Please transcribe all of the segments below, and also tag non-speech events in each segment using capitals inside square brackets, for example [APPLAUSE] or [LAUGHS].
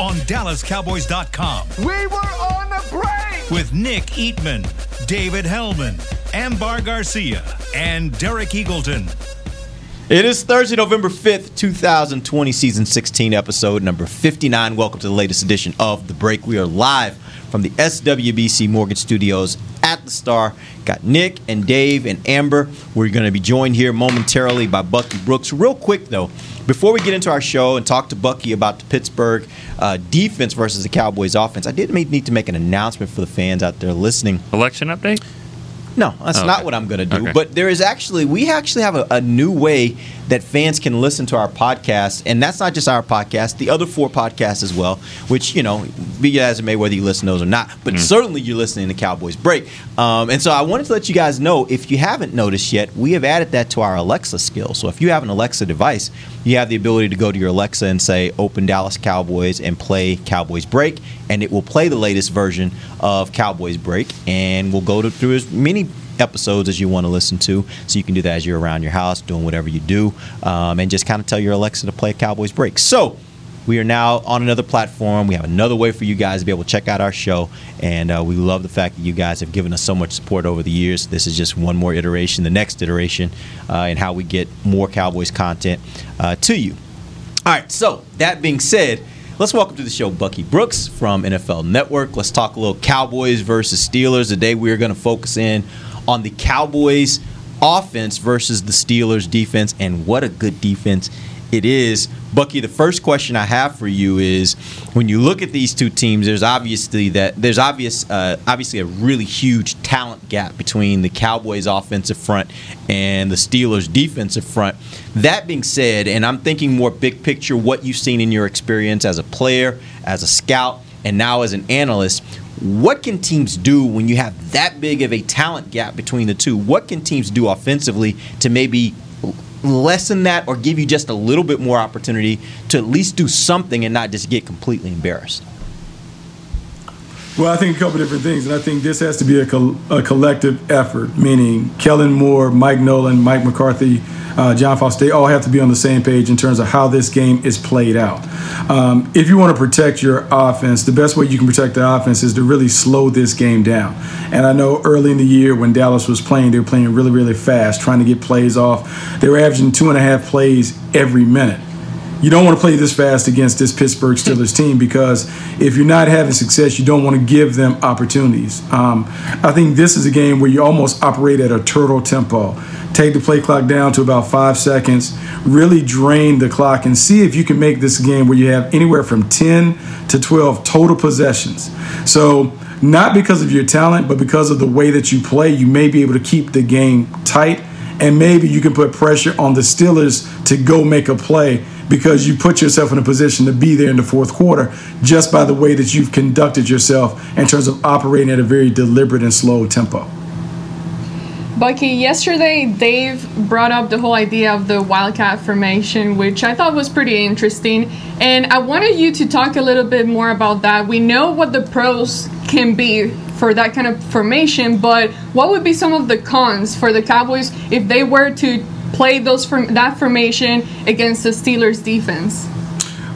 on DallasCowboys.com We were on a break. with Nick Eatman, David Helman, Ambar Garcia, and Derek Eagleton. It is Thursday, November 5th, 2020, season 16, episode number 59. Welcome to the latest edition of The Break. We are live from the SWBC Mortgage Studios at the Star. Got Nick and Dave and Amber. We're going to be joined here momentarily by Bucky Brooks. Real quick, though, before we get into our show and talk to Bucky about the Pittsburgh uh, defense versus the Cowboys offense, I did need to make an announcement for the fans out there listening. Election update? No, that's Oh, not what I'm going to do. Okay. But there is actually, we actually have a, a new way that fans can listen to our podcast, and that's not just our podcast, the other four podcasts as well. Which you know, be as it may, whether you listen to those or not. But Mm-hmm. certainly you're listening to Cowboys Break. Um, and so I wanted to let you guys know if you haven't noticed yet, we have added that to our Alexa skill. So if you have an Alexa device, you have the ability to go to your Alexa and say, "Open Dallas Cowboys" and play Cowboys Break, and it will play the latest version of Cowboys Break, and we'll go to, through as many episodes as you want to listen to. So you can do that as you're around your house doing whatever you do, um, and just kind of tell your Alexa to play Cowboys Break. So we are now on another platform. We have another way for you guys to be able to check out our show, and uh, we love the fact that you guys have given us so much support over the years. This is just one more iteration, the next iteration, uh, in how we get more Cowboys content uh, to you. All right, so that being said, let's welcome to the show Bucky Brooks from NFL Network. Let's talk a little Cowboys versus Steelers. Today we are going to focus in on the Cowboys offense versus the Steelers defense and what a good defense it is. Bucky, the first question I have for you is when you look at these two teams, there's obviously that there's obvious uh, obviously a really huge talent gap between the Cowboys offensive front and the Steelers defensive front. That being said, and I'm thinking more big picture, what you've seen in your experience as a player, as a scout, and now as an analyst, what can teams do when you have that big of a talent gap between the two? What can teams do offensively to maybe lessen that or give you just a little bit more opportunity to at least do something and not just get completely embarrassed? Well, I think a couple different things, and I think this has to be a, a collective effort, meaning Kellen Moore, Mike Nolan, Mike McCarthy, uh, John Fassel, they all have to be on the same page in terms of how this game is played out. Um, if you want to protect your offense, the best way you can protect the offense is to really slow this game down. And I know early in the year when Dallas was playing, they were playing really, really fast, trying to get plays off. They were averaging two and a half plays every minute you don't want to play this fast against this Pittsburgh Steelers [LAUGHS] team because if you're not having success, you don't want to give them opportunities. Um, I think this is a game where you almost operate at a turtle tempo. Take the play clock down to about five seconds, really drain the clock, and see if you can make this a game where you have anywhere from 10 to 12 total possessions. So, not because of your talent, but because of the way that you play, you may be able to keep the game tight and maybe you can put pressure on the Steelers to go make a play because you put yourself in a position to be there in the fourth quarter just by the way that you've conducted yourself in terms of operating at a very deliberate and slow tempo. Bucky, yesterday Dave brought up the whole idea of the wildcat formation, which I thought was pretty interesting. And I wanted you to talk a little bit more about that. We know what the pros can be for that kind of formation, but what would be some of the cons for the Cowboys if they were to play those form- that formation against the Steelers defense?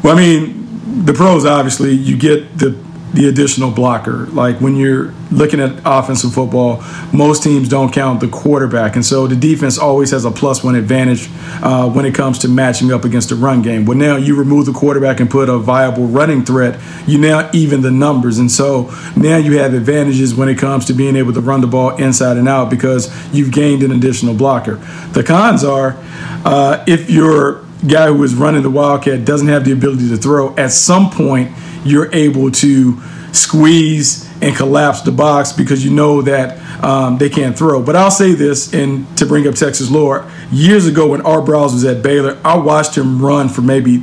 Well, I mean, the pros obviously you get the the additional blocker. Like when you're looking at offensive football, most teams don't count the quarterback, and so the defense always has a plus one advantage uh, when it comes to matching up against the run game. But now you remove the quarterback and put a viable running threat, you now even the numbers, and so now you have advantages when it comes to being able to run the ball inside and out because you've gained an additional blocker. The cons are uh, if your guy who is running the Wildcat doesn't have the ability to throw, at some point you're able to squeeze and collapse the box because you know that um, they can't throw. But I'll say this, and to bring up Texas lore, years ago when Art Briles was at Baylor, I watched him run for maybe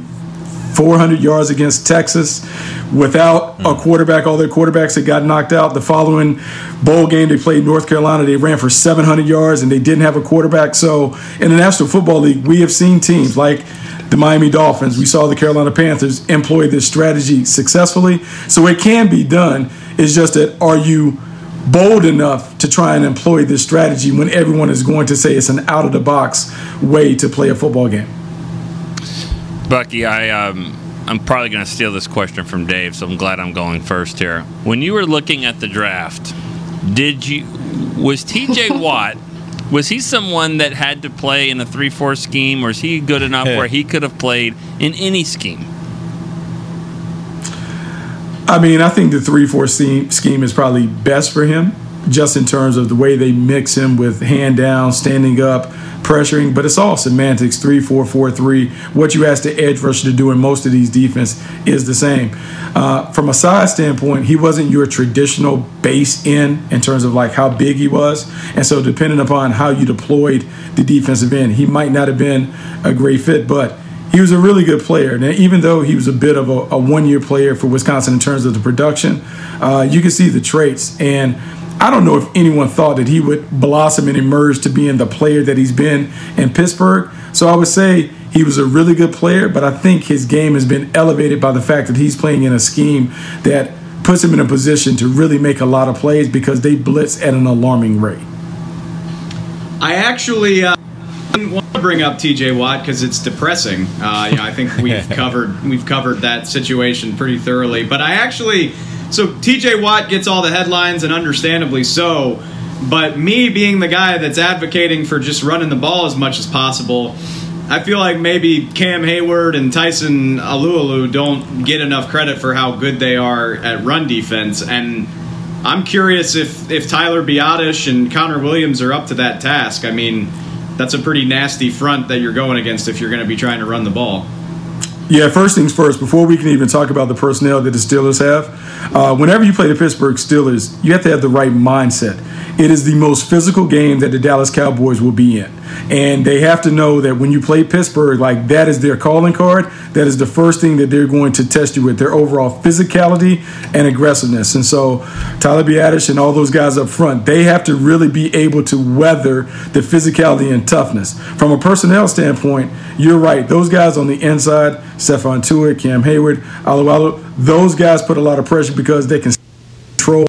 400 yards against Texas without a quarterback. All their quarterbacks had got knocked out. The following bowl game, they played North Carolina. They ran for 700 yards and they didn't have a quarterback. So in the National Football League, we have seen teams like the Miami Dolphins. We saw the Carolina Panthers employ this strategy successfully. So it can be done. It's just that are you bold enough to try and employ this strategy when everyone is going to say it's an out of the box way to play a football game? Bucky, I um, I'm probably going to steal this question from Dave, so I'm glad I'm going first here. When you were looking at the draft, did you was T.J. [LAUGHS] Watt? Was he someone that had to play in a three-four scheme, or is he good enough where he could have played in any scheme? I mean, I think the three-four scheme is probably best for him, just in terms of the way they mix him with hand down, standing up, pressuring. But it's all semantics. Three, four, four, three. What you ask the edge rusher to do in most of these defense is the same. Uh, from a size standpoint, he wasn't your traditional base end in terms of like how big he was, and so depending upon how you deployed the defensive end, he might not have been a great fit, but he was a really good player. Now, even though he was a bit of a, a one-year player for Wisconsin in terms of the production, uh, you can see the traits. And I don't know if anyone thought that he would blossom and emerge to being the player that he's been in Pittsburgh. So I would say he was a really good player, but I think his game has been elevated by the fact that he's playing in a scheme that puts him in a position to really make a lot of plays because they blitz at an alarming rate. I actually. Uh didn't want to bring up TJ Watt because it's depressing. Uh, you know, I think we've [LAUGHS] covered we've covered that situation pretty thoroughly. But I actually, so TJ Watt gets all the headlines and understandably so. But me being the guy that's advocating for just running the ball as much as possible, I feel like maybe Cam Heyward and Tyson Alualu don't get enough credit for how good they are at run defense. And I'm curious if if Tyler Biadasz and Connor Williams are up to that task. I mean that's a pretty nasty front that you're going against if you're going to be trying to run the ball. Yeah, first things first, before we can even talk about the personnel that the Steelers have, uh, whenever you play the Pittsburgh Steelers, you have to have the right mindset. It is the most physical game that the Dallas Cowboys will be in. And they have to know that when you play Pittsburgh, like that is their calling card. That is the first thing that they're going to test you with their overall physicality and aggressiveness. And so, Tyler Biadasz and all those guys up front, they have to really be able to weather the physicality and toughness. From a personnel standpoint, you're right. Those guys on the inside, Stephon Tuitt, Cam Heyward, Alualu, those guys put a lot of pressure because they can control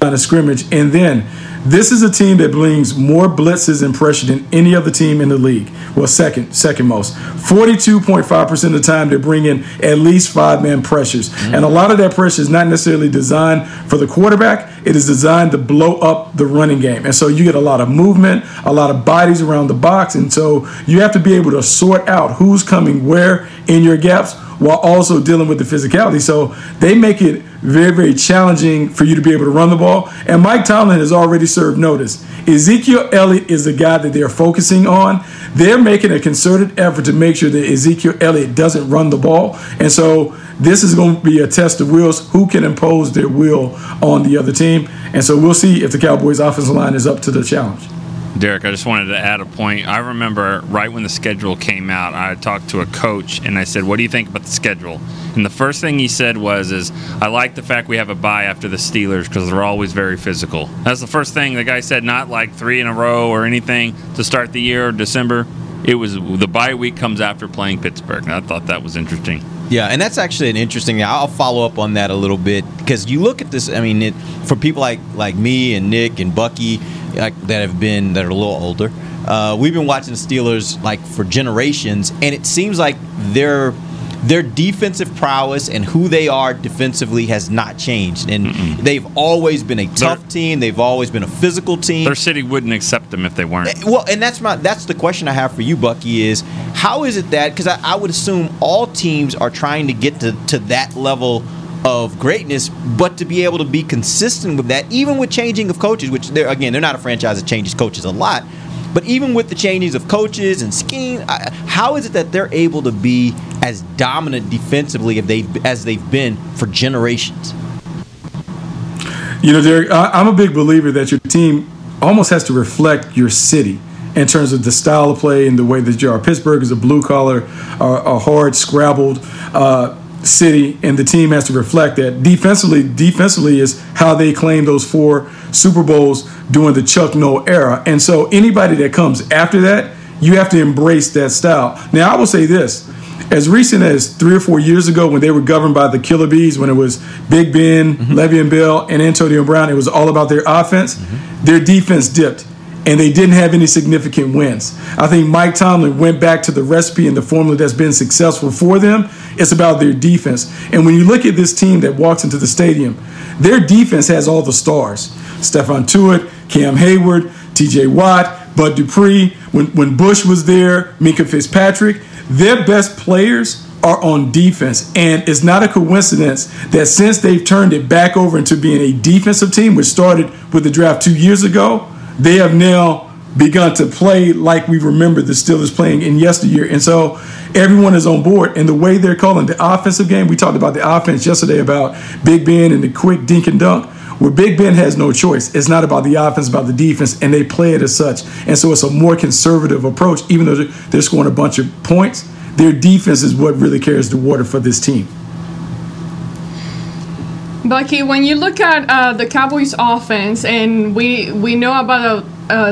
of scrimmage. And then this is a team that brings more blitzes and pressure than any other team in the league. Well, second, second most. 42.5% of the time they bring in at least five man pressures. Mm-hmm. And a lot of that pressure is not necessarily designed for the quarterback, it is designed to blow up the running game. And so you get a lot of movement, a lot of bodies around the box. And so you have to be able to sort out who's coming where in your gaps while also dealing with the physicality. So they make it very, very challenging for you to be able to run the ball. And Mike Tomlin has already served notice. Ezekiel Elliott is the guy that they're focusing on. They're making a concerted effort to make sure that Ezekiel Elliott doesn't run the ball. And so this is going to be a test of wills. Who can impose their will on the other team? And so we'll see if the Cowboys' offensive line is up to the challenge. Derek, I just wanted to add a point. I remember right when the schedule came out, I talked to a coach and I said, "What do you think about the schedule?" And the first thing he said was, "Is I like the fact we have a bye after the Steelers because they're always very physical." That's the first thing the guy said. Not like three in a row or anything to start the year, or December. It was the bye week comes after playing Pittsburgh. And I thought that was interesting. Yeah, and that's actually an interesting. I'll follow up on that a little bit because you look at this. I mean, it, for people like like me and Nick and Bucky like, that have been that are a little older, uh, we've been watching the Steelers like for generations, and it seems like they're their defensive prowess and who they are defensively has not changed. And Mm-mm. they've always been a tough their, team. They've always been a physical team. Their city wouldn't accept them if they weren't. Eh, well, and that's my that's the question I have for you, Bucky. Is how is it that because I, I would assume all teams are trying to get to, to that level of greatness, but to be able to be consistent with that, even with changing of coaches, which they're again they're not a franchise that changes coaches a lot, but even with the changes of coaches and scheme, how is it that they're able to be as dominant defensively they as they've been for generations? You know, Derek, I'm a big believer that your team almost has to reflect your city in terms of the style of play and the way that you are. Pittsburgh is a blue collar, a hard, scrabbled uh, city, and the team has to reflect that. Defensively, defensively is how they claim those four Super Bowls during the Chuck Noll era. And so anybody that comes after that, you have to embrace that style. Now, I will say this. As recent as three or four years ago, when they were governed by the Killer Bees, when it was Big Ben, mm-hmm. Le'Veon Bell, and Antonio Brown, it was all about their offense. Mm-hmm. Their defense dipped and they didn't have any significant wins. I think Mike Tomlin went back to the recipe and the formula that's been successful for them. It's about their defense. And when you look at this team that walks into the stadium, their defense has all the stars. Stephon Tuitt, Cam Heyward, TJ Watt, Bud Dupree, when, when Bush was there, Minkah Fitzpatrick, their best players are on defense. And it's not a coincidence that since they've turned it back over into being a defensive team, which started with the draft two years ago, they have now begun to play like we remember the Steelers playing in yesteryear. And so everyone is on board. And the way they're calling the offensive game, we talked about the offense yesterday about Big Ben and the quick dink and dunk. Where Big Ben has no choice. It's not about the offense, about the defense, and they play it as such. And so it's a more conservative approach, even though they're scoring a bunch of points. Their defense is what really carries the water for this team. Bucky, when you look at uh, the Cowboys' offense, and we we know about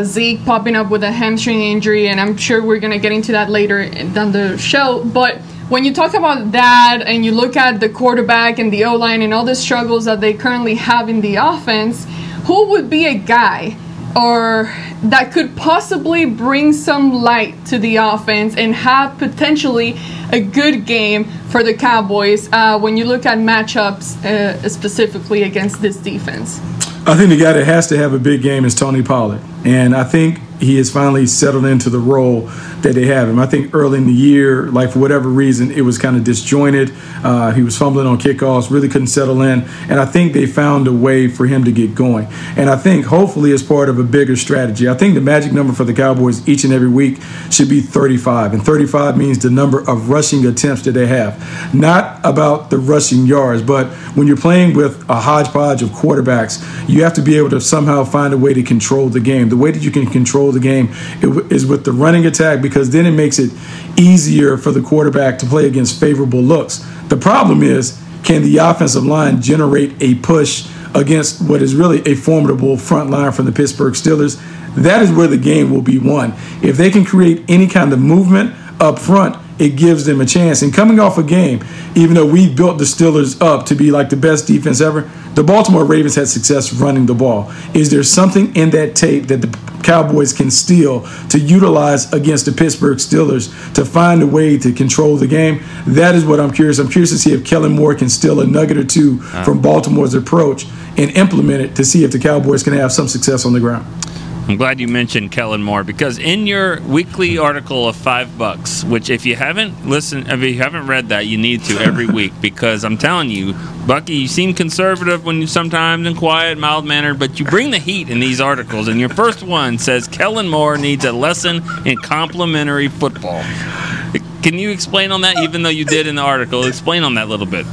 Zeke popping up with a hamstring injury, and I'm sure we're gonna get into that later down the show. But when you talk about that, and you look at the quarterback and the O line and all the struggles that they currently have in the offense, who would be a guy or that could possibly bring some light to the offense and have potentially a good game for the Cowboys uh, when you look at matchups uh, specifically against this defense? I think the guy that has to have a big game is Tony Pollard. And I think he has finally settled into the role that they have him. I think early in the year, like for whatever reason, it was kind of disjointed. Uh, he was fumbling on kickoffs, really couldn't settle in, and I think they found a way for him to get going. And I think hopefully as part of a bigger strategy. I think the magic number for the Cowboys each and every week should be 35, and 35 means the number of rushing attempts that they have, not about the rushing yards, but when you're playing with a hodgepodge of quarterbacks, you have to be able to somehow find a way to control the game. The way that you can control the game is with the running attack because then it makes it easier for the quarterback to play against favorable looks. The problem is, can the offensive line generate a push against what is really a formidable front line from the Pittsburgh Steelers? That is where the game will be won. If they can create any kind of movement up front, it gives them a chance. And coming off a game, even though we built the Steelers up to be like the best defense ever, the Baltimore Ravens had success running the ball. Is there something in that tape that the Cowboys can steal to utilize against the Pittsburgh Steelers to find a way to control the game? That is what I'm curious. I'm curious to see if Kellen Moore can steal a nugget or two uh. from Baltimore's approach and implement it to see if the Cowboys can have some success on the ground. I'm glad you mentioned Kellen Moore because in your weekly article of five bucks, which if you haven't listened, if you haven't read that, you need to every [LAUGHS] week because I'm telling you, Bucky, you seem conservative when you sometimes and quiet, mild mannered, but you bring the heat in these articles. And your first one says Kellen Moore needs a lesson in complementary football. Can you explain on that, even though you did in the article? Explain on that a little bit.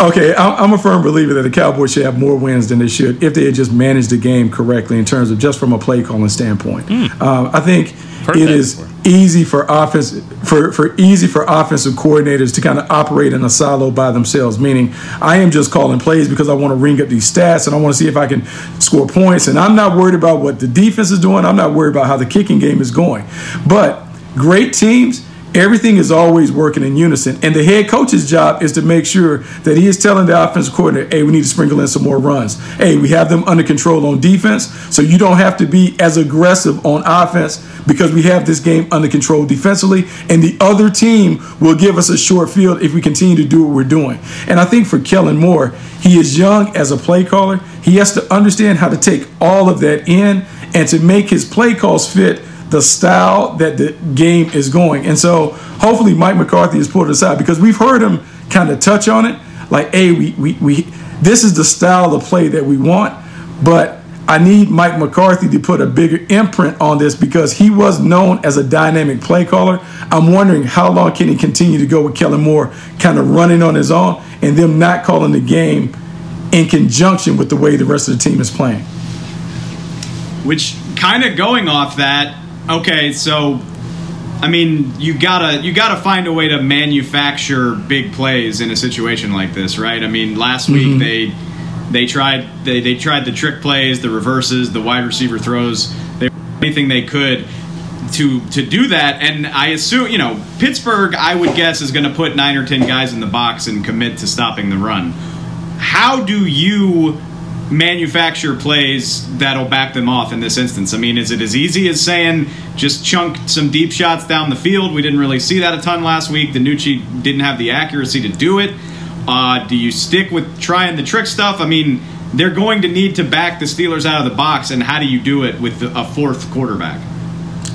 Okay, I'm a firm believer that the Cowboys should have more wins than they should if they had just managed the game correctly in terms of just from a play calling standpoint. Mm. Uh, I think Heard it is. Easy for offense for, for easy for offensive coordinators to kind of operate in a silo by themselves. Meaning, I am just calling plays because I want to ring up these stats and I want to see if I can score points. And I'm not worried about what the defense is doing. I'm not worried about how the kicking game is going. But great teams Everything is always working in unison. And the head coach's job is to make sure that he is telling the offensive coordinator, hey, we need to sprinkle in some more runs. Hey, we have them under control on defense, so you don't have to be as aggressive on offense because we have this game under control defensively. And the other team will give us a short field if we continue to do what we're doing. And I think for Kellen Moore, he is young as a play caller. He has to understand how to take all of that in and to make his play calls fit the style that the game is going. And so hopefully Mike McCarthy has pulled aside because we've heard him kind of touch on it. Like, hey, we, we, we this is the style of play that we want, but I need Mike McCarthy to put a bigger imprint on this because he was known as a dynamic play caller. I'm wondering how long can he continue to go with Kellen Moore kind of running on his own and them not calling the game in conjunction with the way the rest of the team is playing. Which kind of going off that, okay, so I mean, you gotta you gotta find a way to manufacture big plays in a situation like this, right? I mean, last week mm-hmm. they they tried they, they tried the trick plays, the reverses, the wide receiver throws, they anything they could to to do that. And I assume you know Pittsburgh, I would guess, is going to put nine or ten guys in the box and commit to stopping the run. How do you manufacture plays that'll back them off in this instance? I mean, is it as easy as saying just chunk some deep shots down the field? We didn't really see that a ton last week. DiNucci didn't have the accuracy to do it. Uh, do you stick with trying the trick stuff? I mean, they're going to need to back the Steelers out of the box, and how do you do it with a fourth quarterback?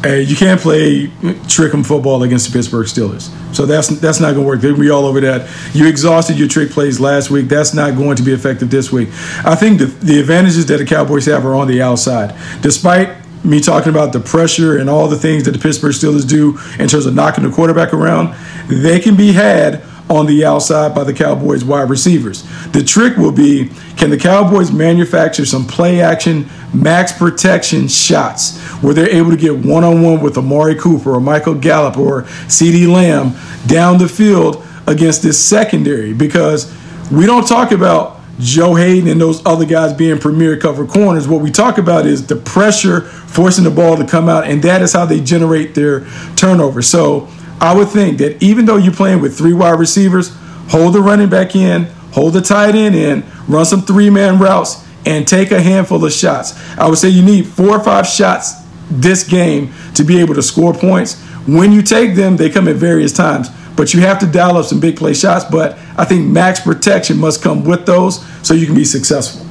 Hey, you can't play trick 'em football against the Pittsburgh Steelers. So that's that's not going to work. They'll be all over that. You exhausted your trick plays last week. That's not going to be effective this week. I think the, the advantages that the Cowboys have are on the outside. Despite me talking about the pressure and all the things that the Pittsburgh Steelers do in terms of knocking the quarterback around, they can be had on the outside by the Cowboys wide receivers. The trick will be can the Cowboys manufacture some play action, max protection shots where they're able to get one on one with Amari Cooper or Michael Gallup or CeeDee Lamb down the field against this secondary? Because we don't talk about Joe Haden and those other guys being premier cover corners. What we talk about is the pressure forcing the ball to come out, and that is how they generate their turnover. So I would think that even though you're playing with three wide receivers, hold the running back in, hold the tight end in, run some three man routes, and take a handful of shots. I would say you need four or five shots this game to be able to score points. When you take them, they come at various times. But you have to dial up some big play shots. But I think max protection must come with those so you can be successful.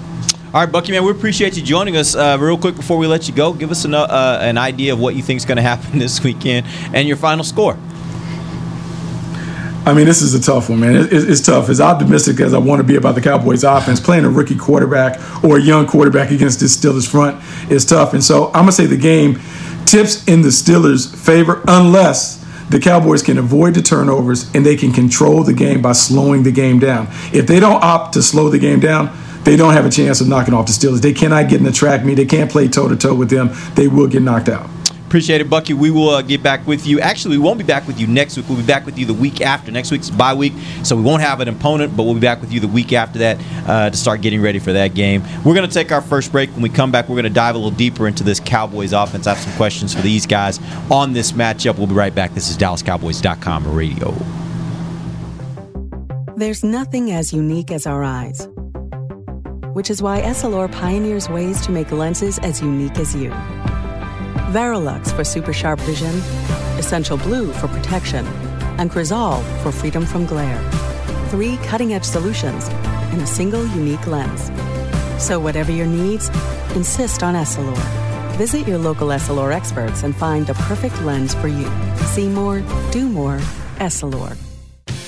All right, Bucky, man, we appreciate you joining us. Uh, real quick before we let you go, give us an, uh, an idea of what you think is going [LAUGHS] to happen this weekend and your final score. I mean, this is a tough one, man. It, it, it's tough. As optimistic as I want to be about the Cowboys' offense, playing a rookie quarterback or a young quarterback against this Steelers front is tough. And so I'm to say the game tips in the Steelers' favor unless the Cowboys can avoid the turnovers and they can control the game by slowing the game down. If they don't opt to slow the game down, they don't have a chance of knocking off the Steelers. They cannot get in the track meet. They can't play toe to toe with them. They will get knocked out. Appreciate it, Bucky. We will uh, get back with you. Actually, we won't be back with you next week. We'll be back with you the week after. Next week's bye week, so we won't have an opponent, but we'll be back with you the week after that uh, to start getting ready for that game. We're going to take our first break. When we come back, we're going to dive a little deeper into this Cowboys offense. I have some questions for these guys on this matchup. We'll be right back. This is DallasCowboys.com radio. There's nothing as unique as our eyes, which is why Essilor pioneers ways to make lenses as unique as you. Varilux for super sharp vision, Essential Blue for protection, and Crizal for freedom from glare. Three cutting edge solutions in a single unique lens. So, whatever your needs, insist on Essilor. Visit your local Essilor experts and find the perfect lens for you. See more, do more, Essilor.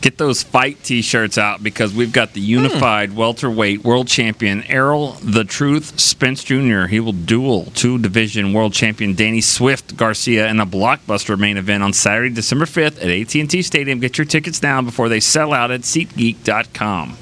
Get those fight T-shirts out because we've got the unified welterweight world champion Errol the Truth Spence Jr. He will duel two division world champion Danny Swift Garcia in a blockbuster main event on Saturday, December 5th at AT&T Stadium. Get your tickets now before they sell out at SeatGeek.com.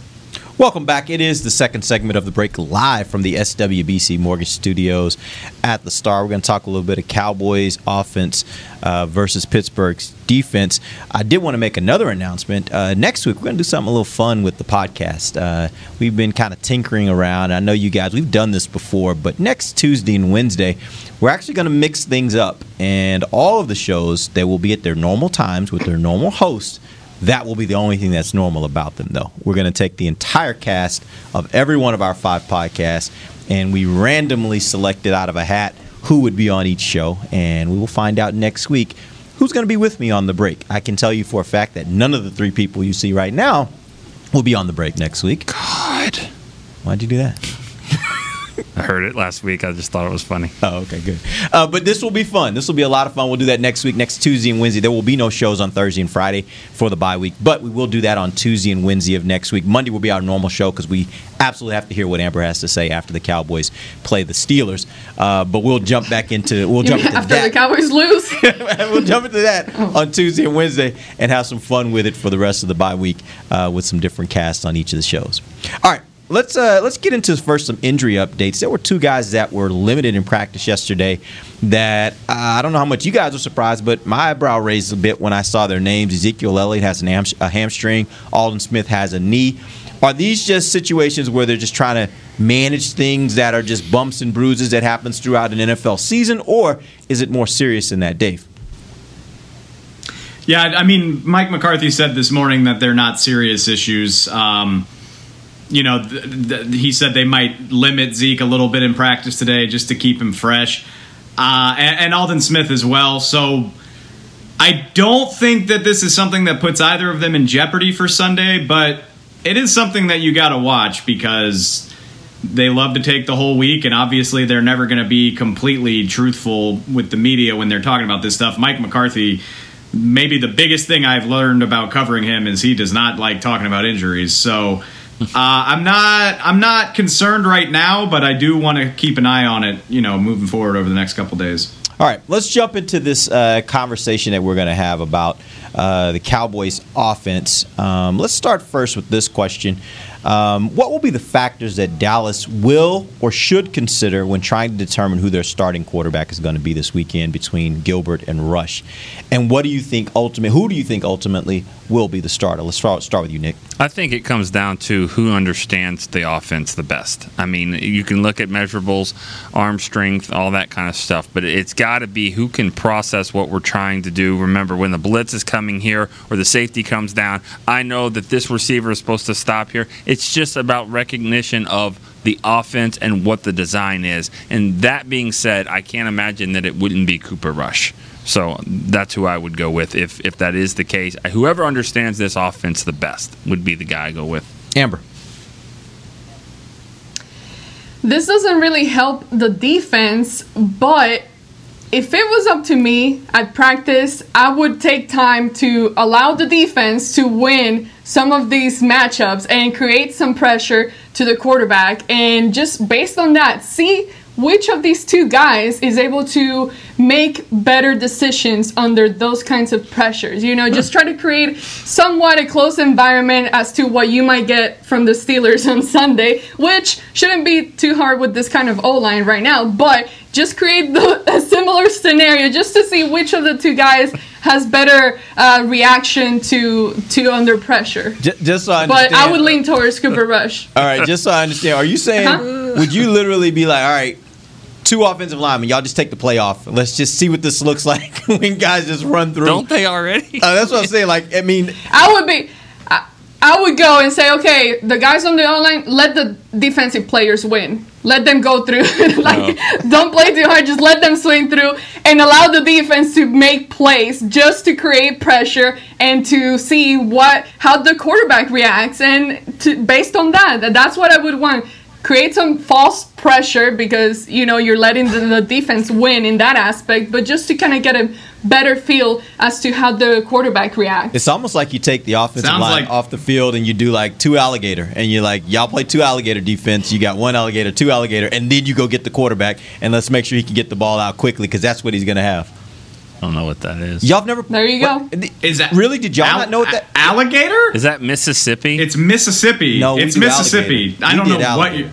Welcome back. It is the second segment of the break live from the SWBC Mortgage Studios at the Star. We're going to talk a little bit of Cowboys offense uh, versus Pittsburgh's defense. I did want to make another announcement. Uh, next week, we're going to do something a little fun with the podcast. Uh, we've been kind of tinkering around. I know you guys, we've done this before, but next Tuesday and Wednesday, we're actually going to mix things up. And all of the shows, they will be at their normal times with their normal hosts. That will be the only thing that's normal about them, though. We're going to take the entire cast of every one of our five podcasts and we randomly selected out of a hat who would be on each show. And we will find out next week who's going to be with me on the break. I can tell you for a fact that none of the three people you see right now will be on the break next week. God. Why'd you do that? I heard it last week. I just thought it was funny. Oh, okay, good. Uh, but this will be fun. This will be a lot of fun. We'll do that next week, next Tuesday and Wednesday. There will be no shows on Thursday and Friday for the bye week, but we will do that on Tuesday and Wednesday of next week. Monday will be our normal show because we absolutely have to hear what Amber has to say after the Cowboys play the Steelers. Uh, but we'll jump back into we'll jump into After that. the Cowboys lose. [LAUGHS] we'll jump into that on Tuesday and Wednesday and have some fun with it for the rest of the bye week uh, with some different casts on each of the shows. All right. Let's uh, let's get into first some injury updates. There were two guys that were limited in practice yesterday. That uh, I don't know how much you guys were surprised, but my eyebrow raised a bit when I saw their names. Ezekiel Elliott has ham- a hamstring. Aldon Smith has a knee. Are these just situations where they're just trying to manage things that are just bumps and bruises that happens throughout an NFL season, or is it more serious than that, Dave? Yeah, I mean, Mike McCarthy said this morning that they're not serious issues. Um, you know, th- th- he said they might limit Zeke a little bit in practice today just to keep him fresh, uh, and, and Aldon Smith as well. So I don't think that this is something that puts either of them in jeopardy for Sunday, but it is something that you got to watch because they love to take the whole week, and obviously they're never going to be completely truthful with the media when they're talking about this stuff. Mike McCarthy. Maybe the biggest thing I've learned about covering him is he does not like talking about injuries. So [LAUGHS] uh, I'm not I'm not concerned right now, but I do want to keep an eye on it. You know, moving forward over the next couple days. All right, let's jump into this uh, conversation that we're going to have about uh, the Cowboys' offense. Um, let's start first with this question. Um, what will be the factors that Dallas will or should consider when trying to determine who their starting quarterback is going to be this weekend between Gilbert and Rush? And what do you think ultimate? Who do you think ultimately will be the starter? Let's start, start with you, Nick. I think it comes down to who understands the offense the best. I mean, you can look at measurables, arm strength, all that kind of stuff, but it's got to be who can process what we're trying to do. Remember, when the blitz is coming here or the safety comes down, I know that this receiver is supposed to stop here. It's just about recognition of the offense and what the design is. And that being said, I can't imagine that it wouldn't be Cooper Rush. So that's who I would go with if if that is the case. Whoever understands this offense the best would be the guy I go with. Amber. This doesn't really help the defense, but if it was up to me at practice, I would take time to allow the defense to win some of these matchups and create some pressure to the quarterback. And just based on that, see which of these two guys is able to make better decisions under those kinds of pressures. You know, just try to create somewhat a close environment as to what you might get from the Steelers [LAUGHS] on Sunday, which shouldn't be too hard with this kind of O line right now, but just create the, [LAUGHS] a similar scenario just to see which of the two guys has better uh, reaction to to under pressure. Just, just so I understand. but. I would lean towards Cooper [LAUGHS] Rush. All right, just so I understand, are you saying Huh? would you literally be like, all right, two offensive linemen, y'all just take the play off. Let's just see what this looks [LAUGHS] like when guys just run through. Don't they already? Uh, that's what I'm saying. Like, I mean, I would be. I, would go and say, okay, the guys on the online, let the defensive players win. Let them go through. [LAUGHS] like, don't play too hard. Just let them swing through and allow the defense to make plays just to create pressure and to see what how the quarterback reacts. And to, based on that, that's what I would want. Create some false pressure because you know you're letting the, the defense win in that aspect, but just to kind of get a better feel as to how the quarterback reacts. It's almost like you take the offensive Sounds line like- off the field and you do like two alligator, and you're like, y'all play two alligator defense. You got one alligator, two alligator, and then you go get the quarterback, and let's make sure he can get the ball out quickly because that's what he's gonna have. I don't know what that is. Y'all have never. There you go. Is that really? Did y'all Al- not know what that? alligator? Is that Mississippi? It's Mississippi. No, we it's do Mississippi. alligator. I We don't know did what you.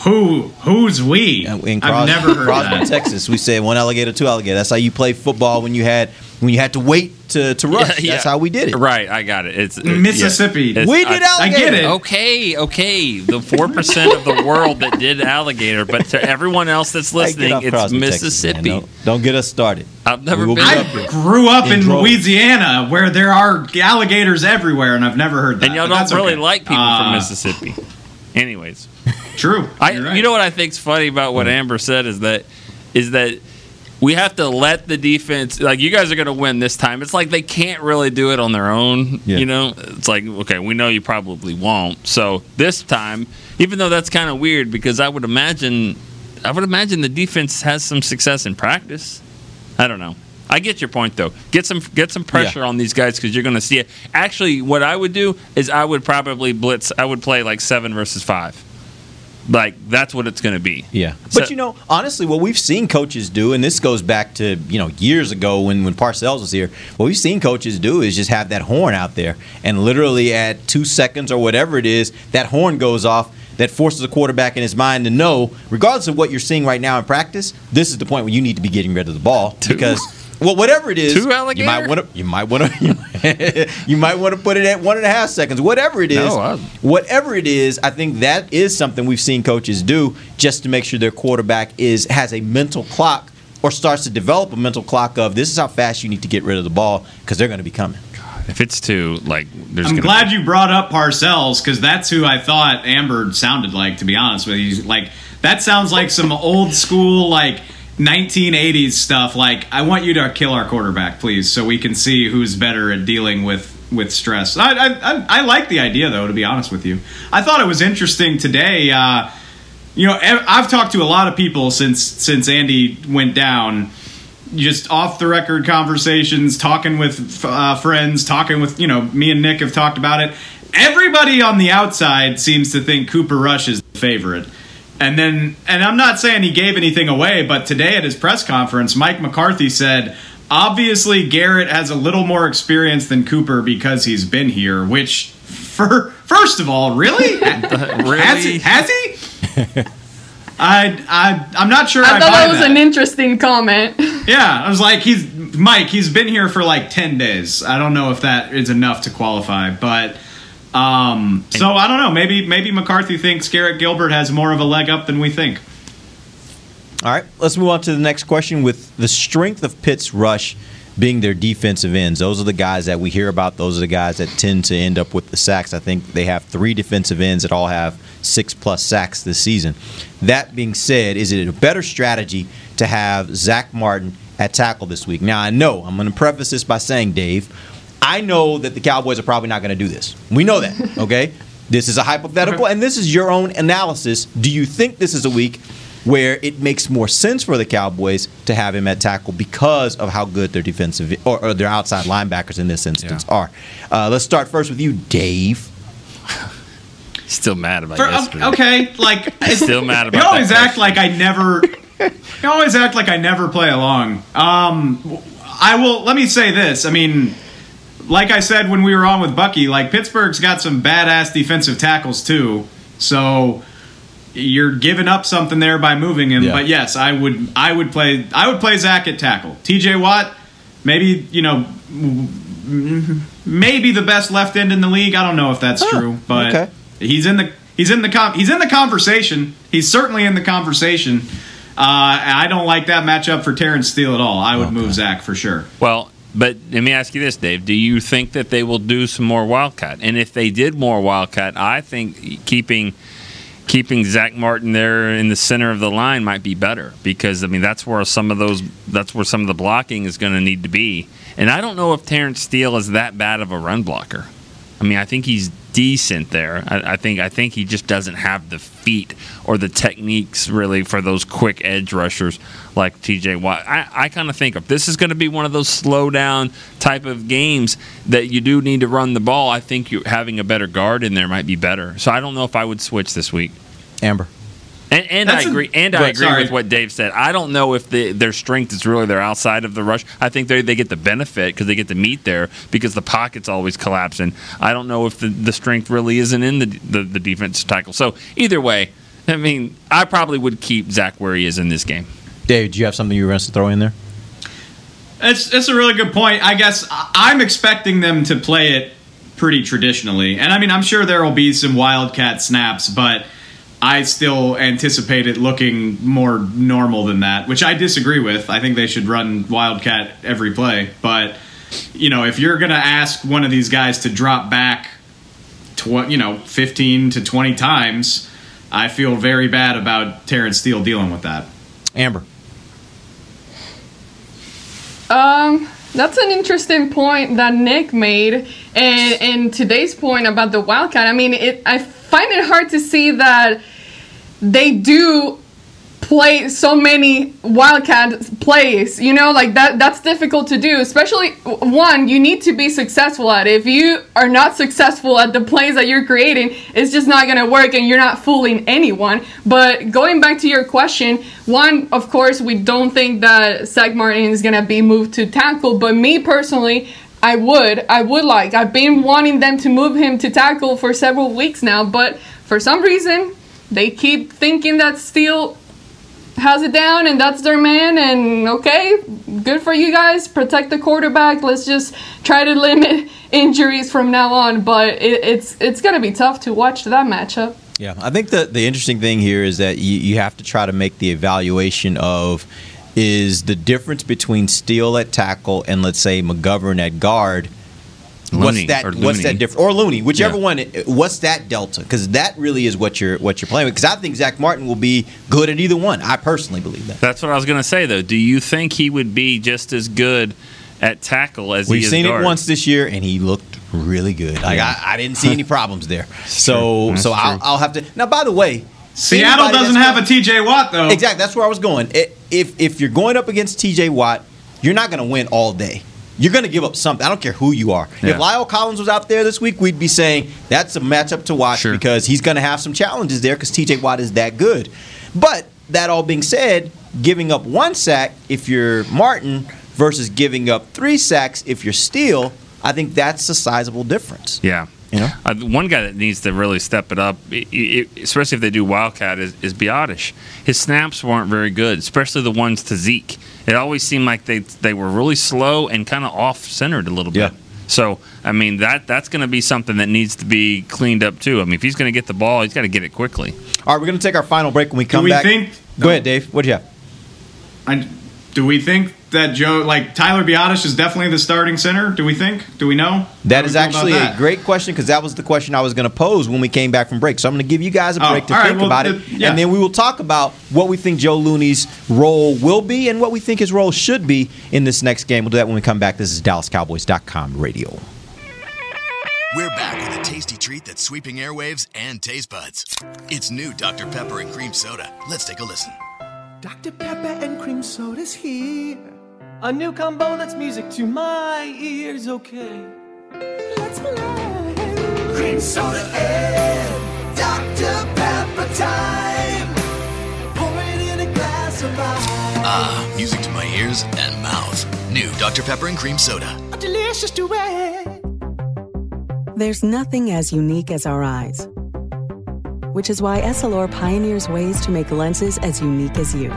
Who? Who's we? In I've never heard Crosby, that. Texas. We said one alligator, two alligator. That's how you play football when you had when you had to wait to, to rush. Yeah, That's how we did it. Right, I got it. It's it- Mississippi. yeah. It's- We did I- I get it. Okay, okay. The four percent of the world that did alligator, but to everyone else that's listening, it's Crosby, Texas. Mississippi. Don't, don't get us started. I've never been. be I up grew up In in. Louisiana where there are alligators everywhere, and I've never heard that. and y'all don't really okay. like people Uh, from Mississippi. Anyways, True. I You're right. you know what I think's funny about what Amber said is that is that we have to let the defense like you guys are going to win this time. It's like they can't really do it on their own. Yeah. You know, it's like okay, we know you probably won't. So this time, even though that's kind of weird because I would imagine I would imagine the defense has some success in practice. I don't know. I get your point though. Get some get some pressure on these guys because you're going to see it. Actually, what I would do is I would probably blitz. I would play like seven versus five. Like that's what it's going to be. Yeah, So- but you know, honestly, what we've seen coaches do, and this goes back to you know years ago when when Parcells was here. What we've seen coaches do is just have that horn out there, and literally at two seconds or whatever it is, that horn goes off. That forces a quarterback in his mind to know, regardless of what you're seeing right now in practice, this is the point where you need to be getting rid of the ball because. [LAUGHS] Well, whatever it is, Two you might want to. You might want to. [LAUGHS] you might want to put it at one and a half seconds. Whatever it is, No, I- whatever it is, I think that is something we've seen coaches do just to make sure their quarterback is has a mental clock or starts to develop a mental clock of this is how fast you need to get rid of the ball because they're going to be coming. If it's too like there's. I'm gonna glad you brought up Parcells because that's who I thought Amber sounded like. To be honest with you, like that sounds like some old school like 1980s stuff. Like I want you to kill our quarterback, please, so we can see who's better at dealing with with stress. I I, I, like the idea though. To be honest with you, I thought it was interesting today. Uh, you know, I've talked to a lot of people since since Andy went down just off the record conversations, talking with uh, friends, talking with you know me and Nick have talked about it. Everybody on the outside seems to think Cooper Rush is the favorite. And then, and I'm not saying he gave anything away, but today at his press conference, Mike McCarthy said, obviously Garrett has a little more experience than Cooper because he's been here. Which, [LAUGHS] for first of all, [LAUGHS] really, has he? Has he? [LAUGHS] I, I, I'm not sure. I, I thought buy that was an interesting comment. yeah, I was like, he's Mike. He's been here for like ten days. I don't know if that is enough to qualify, but um, so I don't know. Maybe maybe McCarthy thinks Garrett Gilbert has more of a leg up than we think. All right, let's move on to the next question. With the strength of Pitt's rush being their defensive ends, those are the guys that we hear about. Those are the guys that tend to end up with the sacks. I think they have three defensive ends that all have six plus sacks this season. That being said, is it a better strategy to have Zack Martin at tackle this week? Now, I know I'm going to preface this by saying, Dave, I know that the Cowboys are probably not going to do this. We know that, [LAUGHS] okay? This is a hypothetical, and this is your own analysis. Do you think this is a week where it makes more sense for the Cowboys to have him at tackle because of how good their defensive or, or their outside linebackers in this instance are? Uh, let's start first with you, Dave. [LAUGHS] Still mad about For, yesterday. okay, like [LAUGHS] Still mad about You always that act like I never. you always act like I never play along. Um, I will. Let me say this. I mean, like I said when we were on with Bucky, like Pittsburgh's got some badass defensive tackles too. So you're giving up something there by moving him. Yeah. But yes, I would. I would play. I would play Zack at tackle. T.J. Watt, maybe you know. Maybe the best left end in the league. I don't know if that's true, but okay. he's in the he's in the com- he's in the conversation. He's certainly in the conversation. Uh, I don't like that matchup for Terrence Steele at all. I would move Zack for sure. Well, but let me ask you this, Dave. Do you think that they will do some more Wildcat? And if they did more Wildcat, I think keeping keeping Zack Martin there in the center of the line might be better because I mean that's where some of those that's where some of the blocking is going to need to be. And I don't know if Terrence Steele is that bad of a run blocker. I mean, I think he's decent there. I, I think I think he just doesn't have the feet or the techniques really for those quick edge rushers like TJ Watt. I, I kind of think if this is going to be one of those slow down type of games that you do need to run the ball, I think you having a better guard in there might be better. So I don't know if I would switch this week. Amber. And, and I That's a- agree. And I agree sorry. with what Dave said. I don't know if the, their strength is really their outside of the rush. I think they they get the benefit because they get to meet there because the pocket's always collapsing. I don't know if the, the strength really isn't in the, the the defensive tackle. So either way, I mean, I probably would keep Zack where he is in this game. Dave, do you have something you were going to throw in there? It's it's a really good point. I guess I'm expecting them to play it pretty traditionally, and I mean I'm sure there will be some wildcat snaps, but I still anticipate it looking more normal than that, which I disagree with. I think they should run wildcat every play, but you know if you're gonna ask one of these guys to drop back, tw- you know 15 to 20 times, I feel very bad about Terrence Steele dealing with that. Amber. Um, that's an interesting point that Nick made, and and today's point about the Wildcat. I mean, it. I find it hard to see that they do play so many wildcat plays you know like that that's difficult to do especially one you need to be successful at it. If you are not successful at the plays that you're creating it's just not going to work and you're not fooling anyone. But going back to your question one of course we don't think that Zack Martin is going to be moved to tackle but me personally I would I would like. I've been wanting them to move him to tackle for several weeks now but for some reason they keep thinking that Steele has it down and that's their man and okay good for you guys. Protect the quarterback. Let's just try to limit [LAUGHS] injuries from now on. But it, it's it's gonna be tough to watch that matchup. Yeah, I think the the interesting thing here is that you, you have to try to make the evaluation of is the difference between Steele at tackle and let's say McGovern at guard. Looney, what's that? or What's that difference? Or Looney, whichever Yeah. one. What's that delta? Because that really is what you're what you're playing with. Because I think Zack Martin will be good at either one. I personally believe that. That's what I was going to say though. Do you think he would be just as good at tackle as We've he is seen guard? it once this year, and he looked really good. Like Yeah. I, I didn't see any [LAUGHS] problems there. So That's so I'll. I'll have to. Now, by the way, Seattle doesn't that's have a TJ Watt though. Exactly. That's where I was going. If if you're going up against T.J. Watt, you're not going to win all day. You're going to give up something. I don't care who you are. Yeah. If La'el Collins was out there this week, we'd be saying that's a matchup to watch because he's going to have some challenges there because T.J. Watt is that good. But that all being said, giving up one sack if you're Martin versus giving up three sacks if you're Steele, I think that's a sizable difference. Yeah. You know? Uh, one guy that needs to really step it up, i- i- especially if they do Wildcat, is, is Biadasz. His snaps weren't very good, especially the ones to Zeke. It always seemed like they they were really slow and kind of off centered a little bit. Yeah. So I mean that that's going to be something that needs to be cleaned up too. I mean if he's going to get the ball, he's got to get it quickly. All right, we're going to take our final break when we come do we back. think- Go ahead, Dave. What do you have? I, do we think that Joe, like Tyler Biadasz, is definitely the starting center? Do we think? Do we know? That How is we feel about actually that? a great question because that was the question I was going to pose when we came back from break. So I'm going to give you guys a Oh, break to all right, think well, about the- it, yeah. and then we will talk about what we think Joe Looney's role will be and what we think his role should be in this next game. We'll do that when we come back. This is DallasCowboys.com radio. We're back with a tasty treat that's sweeping airwaves and taste buds. It's new Dr. Pepper and Cream Soda. Let's take a listen. Dr. Pepper and cream soda's here. A new combo that's music to my ears, okay? Let's play. Cream soda and Dr. Pepper time. Pour it in a glass of ice. Ah, music to my ears and mouth. New Dr. Pepper and Cream Soda. A delicious duet. There's nothing as unique as our eyes, which is why Essilor pioneers ways to make lenses as unique as you.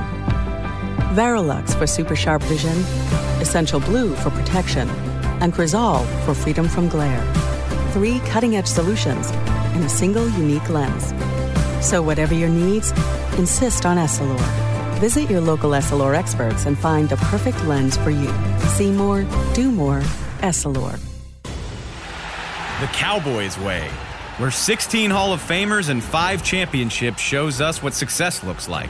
Varilux for super sharp vision, Essential Blue for protection, and Crizal for freedom from glare. Three cutting edge solutions in a single unique lens. So, whatever your needs, insist on Essilor. Visit your local Essilor experts and find the perfect lens for you. See more, do more, Essilor. The Cowboys way, where 16 Hall of Famers and 5 championships shows us what success looks like.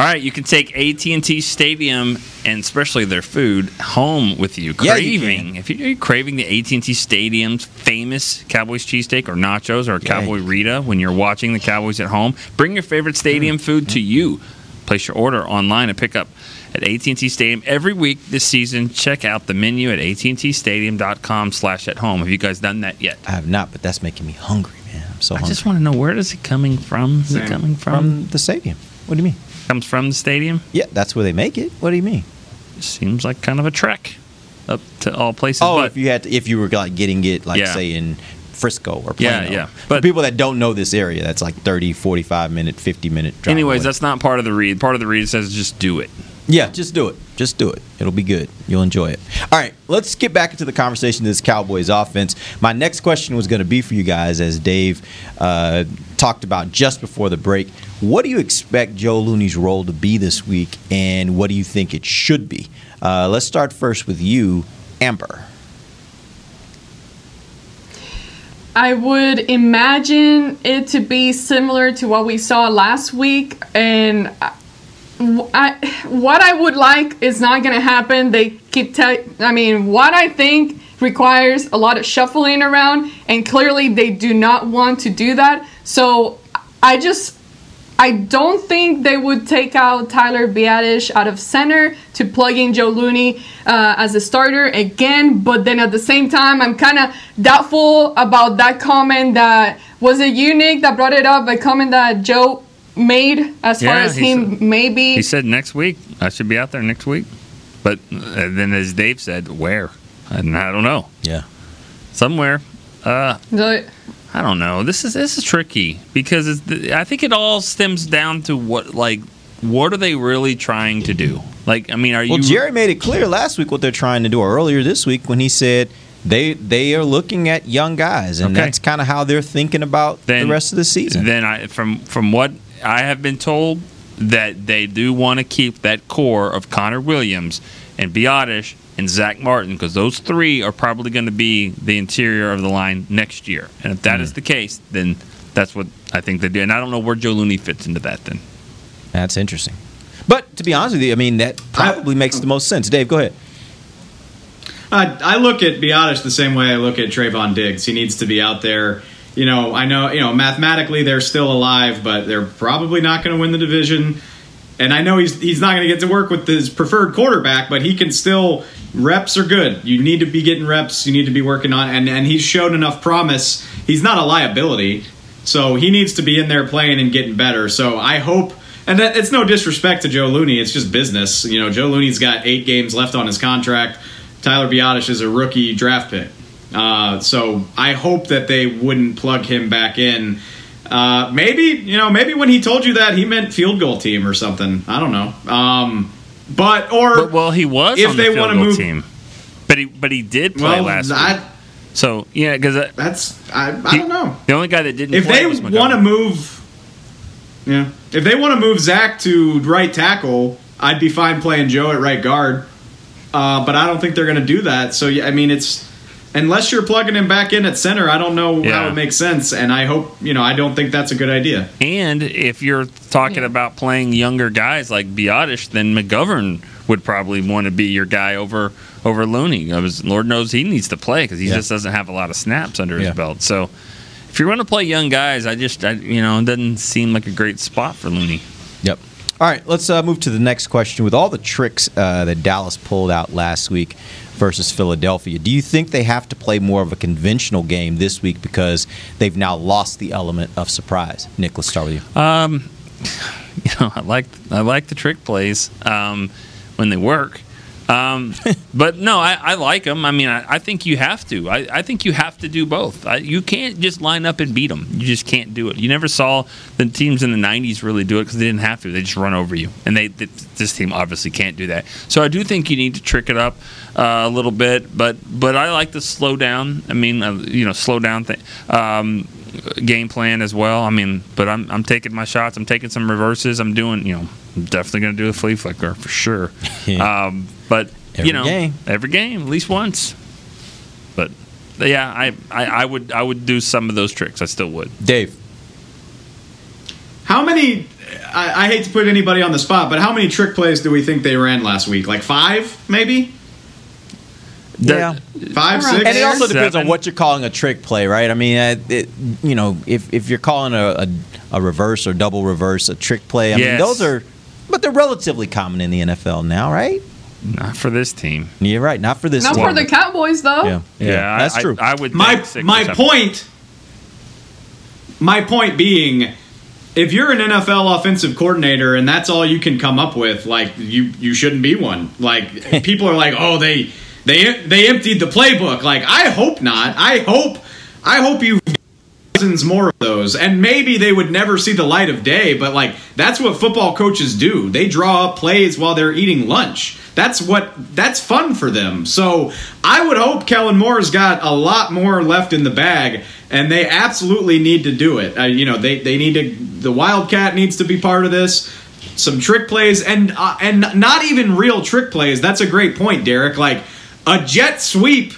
All right, you can take AT&T Stadium and especially their food home with you. Yeah, you Craving. if you're craving the AT&T Stadium's famous Cowboys cheesesteak or nachos or a Cowboy Rita when you're watching the Cowboys at home, bring your favorite stadium mm. food to you. Place your order online and pick up at AT&T Stadium every week this season. Check out the menu at attstadium.com slash at home. Have you guys done that yet? I have not, but that's making me hungry, man. I'm so I hungry. just want to know where is it coming from? Is it coming from? From the stadium. What do you mean? Comes from the stadium? Yeah, that's where they make it. What do you mean? Seems like kind of a trek up to all places. Oh, but if you had to, if you were like getting it like Yeah. say in Frisco or Yeah, Plano. yeah. But people that don't know this area, that's like 30, 45 minute, 50 minute drive. Anyways, away. that's not part of the read. Part of the read says just do it. Yeah, just do it. Just do it. It'll be good. You'll enjoy it. All right, let's get back into the conversation of this Cowboys offense. My next question was going to be for you guys, as Dave uh, talked about just before the break. What do you expect Joe Looney's role to be this week, and what do you think it should be? Uh, let's start first with you, Amber. I would imagine it to be similar to what we saw last week, and I, what I would like is not going to happen. They keep te- I mean, what I think requires a lot of shuffling around, and clearly they do not want to do that. So I just I don't think they would take out Tyler Biadasz out of center to plug in Joe Looney uh, as a starter again. But then at the same time, I'm kind of doubtful about that comment that was it you, Nick, that brought it up. A comment that Joe made as far as he him said- maybe. He said next week. I should be out there next week. But uh, then, as Dave said, where? And I don't know. Yeah. Somewhere. Uh, The- I don't know. This is this is tricky because it's the, I think it all stems down to what like what are they really trying to do? Like I mean, are Well, you Jerry made it clear last week what they're trying to do, or earlier this week when he said they they are looking at young guys, and Okay. that's kind of how they're thinking about the rest of the season. Then I from from what I have been told that they do want to keep that core of Connor Williams and Biadasz and Zack Martin because those three are probably going to be the interior of the line next year. And if that is mm. the case, then that's what I think they do. And I don't know where Joe Looney fits into that. Then That's interesting. But to be honest with you, I mean that probably makes the most sense. Dave, go ahead. I, I look at Biadasz the same way I look at Trevon Diggs. He needs to be out there. You know, I know, you know, mathematically they're still alive, but they're probably not going to win the division. And I know he's he's not going to get to work with his preferred quarterback, but he can still reps are good. You need to be getting reps. You need to be working on, and and he's shown enough promise. He's not a liability, so he needs to be in there playing and getting better. So I hope. And that, it's no disrespect to Joe Looney. It's just business. You know, Joe Looney's got eight games left on his contract. Tyler Biadasz is a rookie draft pick. Uh, so I hope that they wouldn't plug him back in. Uh, maybe you know, maybe when he told you that he meant field goal team or something. I don't know. Um, but or But, well, he was if on they wanna goal move- team, but he but he did play Well, last I- week. So yeah, because that's I, I don't know. The only guy that didn't If they want to move, yeah, if they want to move Zack to right tackle, I'd be fine playing Joe at right guard. Uh, but I don't think they're going to do that. So yeah, I mean, it's unless you're plugging him back in at center, I don't know how it makes sense. And I hope you know, I don't think that's a good idea. And if you're talking about playing younger guys like Biadasz, then McGovern would probably want to be your guy over over Looney. I was, Lord knows he needs to play because he Yeah. just doesn't have a lot of snaps under Yeah. his belt. So if you're going to play young guys, I just I, you know it doesn't seem like a great spot for Looney. Yep. All right, let's uh, move to the next question. With all the tricks uh, that Dallas pulled out last week versus Philadelphia. Do you think they have to play more of a conventional game this week because they've now lost the element of surprise? Nick, let's start with you. Um, [LAUGHS] you know, I like I like the trick plays um, when they work. Um, but no, I, I like them. I mean, I, I think you have to. I, I think you have to do both. You can't just line up and beat them. You just can't do it. You never saw the teams in the '90s really do it because they didn't have to. They just run over you, and they, they this team obviously can't do that. So I do think you need to trick it up uh, a little bit. But but I like the slow down. I mean, uh, you know, slow down thing. Um, game plan as well. I mean, but I'm, I'm taking my shots. I'm taking some reverses. I'm doing, you know, I'm definitely going to do a flea flicker for sure. [LAUGHS] um, but Every you know, game. every game, at least once. But yeah, I, I, I would I would do some of those tricks. I still would. Dave, How many? I, I hate to put anybody on the spot, but how many trick plays do we think they ran last week? Like five, maybe? Yeah. Five, six? and it also depends Seven. on what you're calling a trick play, right? I mean, uh, it, you know, if, if you're calling a, a, a reverse or double reverse a trick play, I mean, those are, but they're relatively common in the NFL now, right? Not for this team. You're right. Not for this. Team. Not team. for the Cowboys, though. Yeah, Yeah, that's I, true. I, I would. my think my point my point being if you're an NFL offensive coordinator and that's all you can come up with like you you shouldn't be one like people are like oh they they they emptied the playbook. Like I hope not. I hope I hope you dozens more of those. And maybe they would never see the light of day but like that's what football coaches do. They draw up plays while they're eating lunch. That's what that's fun for them. So i would hope kellen moore's got a lot more left in the bag and they absolutely need to do it. Uh, you know they, they need to the wildcat needs to be part of this. Some trick plays and uh, and not even real trick plays. That's a great point derek. Like a jet sweep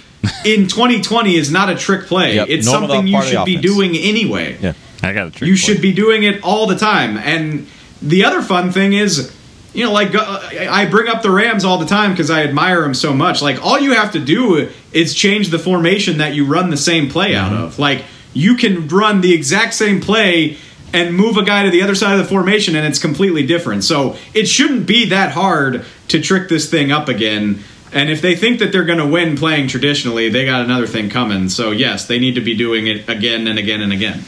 in [LAUGHS] 2020 is not a trick play Yep, it's something you part of the should be doing anyway Yeah. I got a trick. you play. should be doing it all the time. And the other fun thing is, you know, like uh, I bring up the Rams all the time because I admire them so much. Like all you have to do is change the formation that you run the same play out of. Like you can run the exact same play and move a guy to the other side of the formation and it's completely different. So it shouldn't be that hard to trick this thing up again. And if they think that they're going to win playing traditionally, they got another thing coming. So yes, they need to be doing it again and again and again.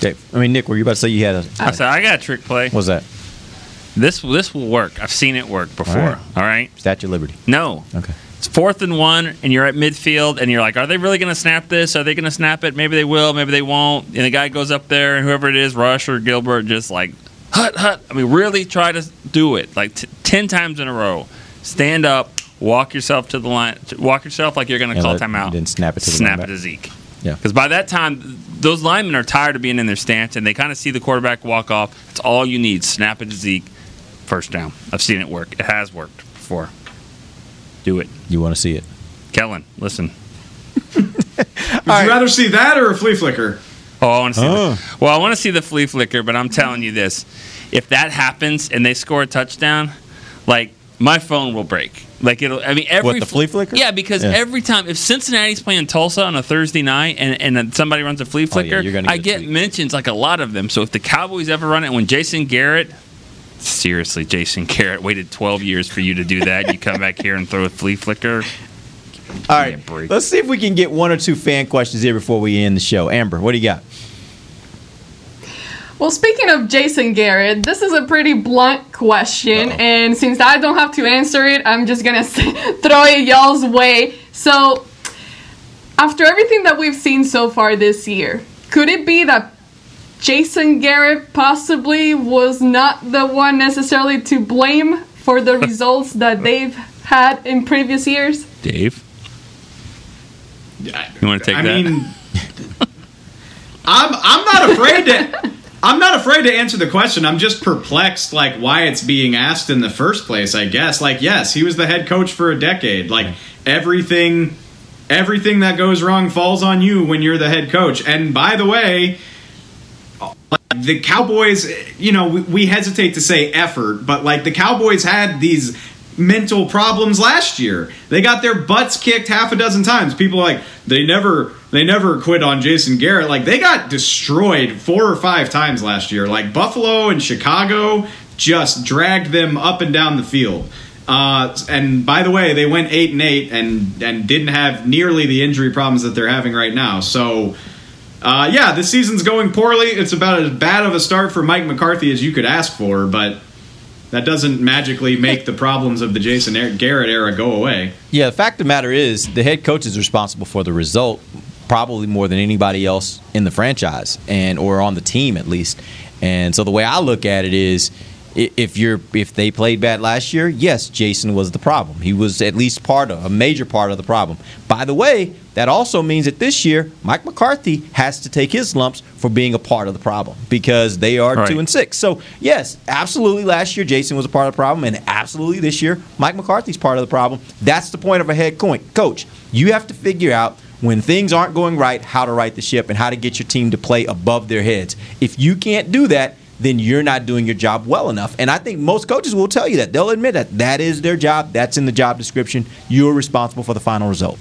Dave, I mean, Nick, were you about to say you had a? I said I got a trick play. What was that? This this will work. I've seen it work before. All right. All right. Statue of Liberty. No. Okay. It's fourth and one, and you're at midfield, and you're like, are they really going to snap this? Are they going to snap it? Maybe they will, maybe they won't. And the guy goes up there, and whoever it is, Rush or Gilbert, just like, hut, hut. I mean, really try to do it like t- 10 times in a row. Stand up, walk yourself to the line, walk yourself like you're going to And call let- timeout. then snap it to the Snap it to Zeke. Yeah. Because by that time, those linemen are tired of being in their stance, and they kind of see the quarterback walk off. It's all you need. Snap it to Zeke. First down. I've seen it work. It has worked before. Do it. You want to see it? Kellen, listen. [LAUGHS] Would you rather see that or a flea flicker? Oh, I want to see. Oh. The, uh-huh. well, I want to see the flea flicker, but I'm telling you this: if that happens and they score a touchdown, like my phone will break. Like it'll. I mean, every What, the flea flicker? Yeah, because Yeah. every time if Cincinnati's playing Tulsa on a Thursday night and and somebody runs a flea Oh, yeah, flicker, you're gonna I get a get mentions like a lot of them. So if the Cowboys ever run it, when Jason Garrett. Seriously, Jason Garrett waited 12 years for you to do that. You come back here and throw a flea flicker. All right. Let's see if we can get one or two fan questions here before we end the show. Amber, what do you got? Well, speaking of Jason Garrett, this is a pretty blunt question, and since I don't have to answer it, I'm just gonna [LAUGHS] throw it y'all's way. So, after everything that we've seen so far this year, could it be that Jason Garrett possibly was not the one necessarily to blame for the [LAUGHS] results that they've had in previous years? Dave, you want to take I that? mean, [LAUGHS] I'm I'm not afraid to I'm not afraid to answer the question. I'm just perplexed, like why it's being asked in the first place. I guess, like yes, he was the head coach for a decade. Like everything, everything that goes wrong falls on you when you're the head coach. And by the way, the Cowboys, you know, we, we hesitate to say effort, but like the Cowboys had these mental problems last year. They got their butts kicked half a dozen times. People like they never they never quit on Jason Garrett. Like they got destroyed four or five times last year. Like Buffalo and Chicago just dragged them up and down the field. Uh, and by the way, they went eight and eight and and didn't have nearly the injury problems that they're having right now. So, uh, yeah, this season's going poorly. It's about as bad of a start for Mike McCarthy as you could ask for, but that doesn't magically make the problems of the Jason Garrett era go away. Yeah, the fact of the matter is, the head coach is responsible for the result, probably more than anybody else in the franchise and or on the team at least. And so the way I look at it is if you're if they played bad last year, yes, Jason was the problem. He was at least part of a major part of the problem. By the way, that also means that this year Mike McCarthy has to take his lumps for being a part of the problem because they are right. two and six. So yes, absolutely, last year Jason was a part of the problem, and absolutely this year Mike McCarthy's part of the problem. That's the point of a head coach. You have to figure out when things aren't going right, how to right the ship and how to get your team to play above their heads. If you can't do that, then you're not doing your job well enough. And I think most coaches will tell you that. They'll admit that that is their job. That's in the job description. You're responsible for the final result.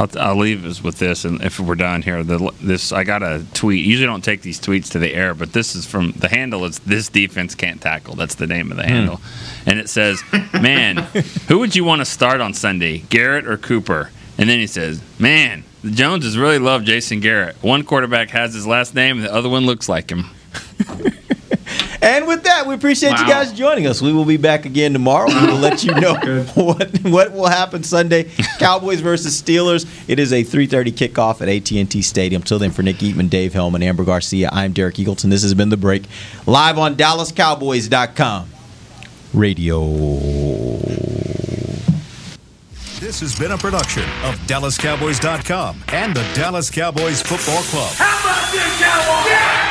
I'll, I'll leave us with this, and if we're done here, the, this I got a tweet. Usually, don't take these tweets to the air, but this is from the handle. It's this defense can't tackle? That's the name of the handle, mm. and it says, "Man, who would you want to start on Sunday, Garrett or Cooper?" And then he says, "Man, the Joneses really love Jason Garrett. One quarterback has his last name, and the other one looks like him." [LAUGHS] And with that, we appreciate wow. you guys joining us. We will be back again tomorrow. We will let you know [LAUGHS] [LAUGHS] what what will happen Sunday. Cowboys versus Steelers. It is a 3:30 kickoff at AT&T Stadium. Till then, for Nick Eatman, Dave Helman, Amber Garcia, I'm Derek Eagleton. This has been the break live on DallasCowboys.com radio. This has been a production of DallasCowboys.com and the Dallas Cowboys Football Club. How about this, Cowboys? Yeah!